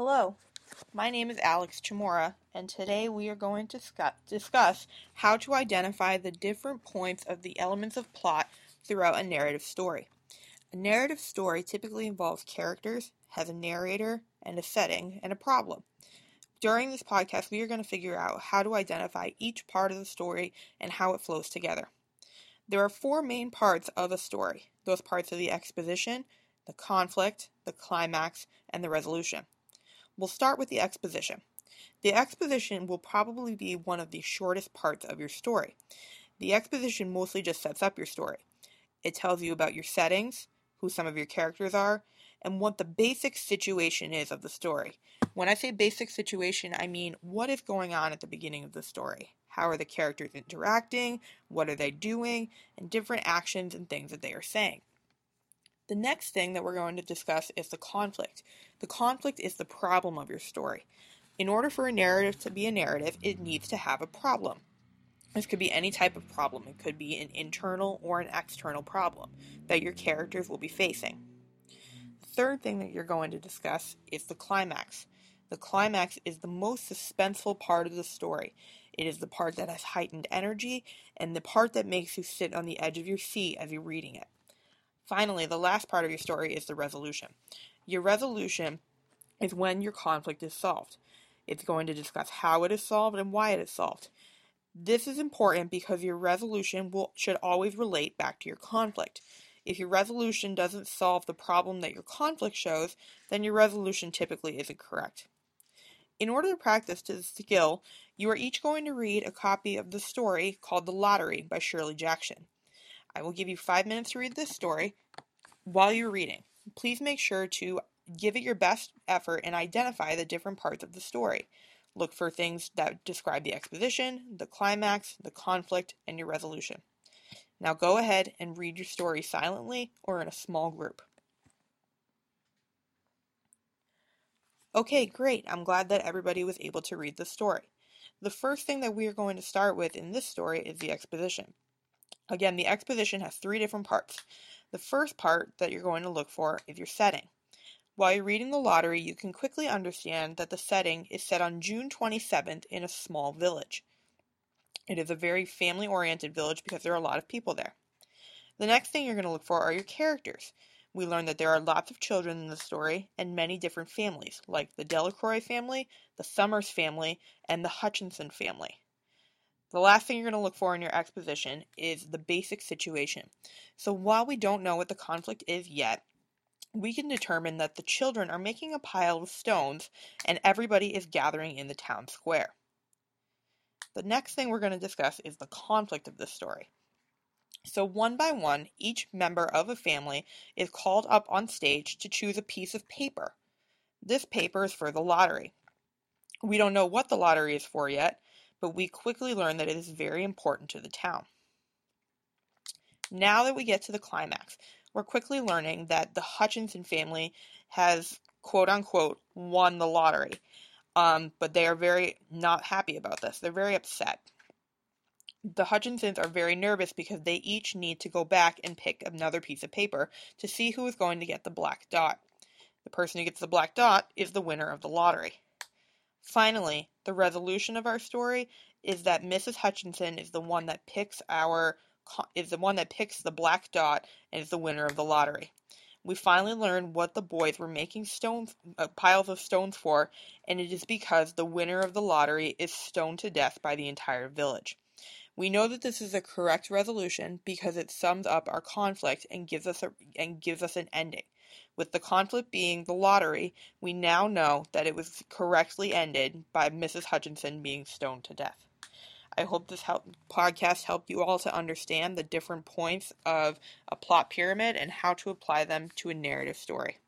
Hello, my name is Alex Chamora, and today we are going to discuss how to identify the different points of the elements of plot throughout a narrative story. A narrative story typically involves characters, has a narrator, and a setting, and a problem. During this podcast, we are going to figure out how to identify each part of the story and how it flows together. There are four main parts of a story. Those parts are the exposition, the conflict, the climax, and the resolution. We'll start with the exposition. The exposition will probably be one of the shortest parts of your story. The exposition mostly just sets up your story. It tells you about your settings, who some of your characters are, and what the basic situation is of the story. When I say basic situation, I mean what is going on at the beginning of the story. How are the characters interacting? What are they doing? And different actions and things that they are saying. The next thing that we're going to discuss is the conflict. The conflict is the problem of your story. In order for a narrative to be a narrative, it needs to have a problem. This could be any type of problem. It could be an internal or an external problem that your characters will be facing. The third thing that you're going to discuss is the climax. The climax is the most suspenseful part of the story. It is the part that has heightened energy and the part that makes you sit on the edge of your seat as you're reading it. Finally, the last part of your story is the resolution. Your resolution is when your conflict is solved. It's going to discuss how it is solved and why it is solved. This is important because your resolution will, should always relate back to your conflict. If your resolution doesn't solve the problem that your conflict shows, then your resolution typically isn't correct. In order to practice this skill, you are each going to read a copy of the story called The Lottery by Shirley Jackson. I will give you five minutes to read this story while you're reading. Please make sure to give it your best effort and identify the different parts of the story. Look for things that describe the exposition, the climax, the conflict, and your resolution. Now go ahead and read your story silently or in a small group. Okay, great. I'm glad that everybody was able to read the story. The first thing that we are going to start with in this story is the exposition. Again, the exposition has three different parts. The first part that you're going to look for is your setting. While you're reading the lottery, you can quickly understand that the setting is set on June 27th in a small village. It is a very family oriented village because there are a lot of people there. The next thing you're going to look for are your characters. We learn that there are lots of children in the story and many different families, like the Delacroix family, the Summers family, and the Hutchinson family. The last thing you're going to look for in your exposition is the basic situation. So while we don't know what the conflict is yet, we can determine that the children are making a pile of stones and everybody is gathering in the town square. The next thing we're going to discuss is the conflict of this story. So, one by one, each member of a family is called up on stage to choose a piece of paper. This paper is for the lottery. We don't know what the lottery is for yet, but we quickly learn that it is very important to the town. Now that we get to the climax, we're quickly learning that the Hutchinson family has quote unquote won the lottery. Um, but they are very not happy about this. They're very upset. The Hutchinsons are very nervous because they each need to go back and pick another piece of paper to see who is going to get the black dot. The person who gets the black dot is the winner of the lottery. Finally, the resolution of our story is that Mrs. Hutchinson is the one that picks our is the one that picks the black dot and is the winner of the lottery. We finally learn what the boys were making stones uh, piles of stones for, and it is because the winner of the lottery is stoned to death by the entire village. We know that this is a correct resolution because it sums up our conflict and gives us a, and gives us an ending. With the conflict being the lottery, we now know that it was correctly ended by Mrs. Hutchinson being stoned to death. I hope this help, podcast helped you all to understand the different points of a plot pyramid and how to apply them to a narrative story.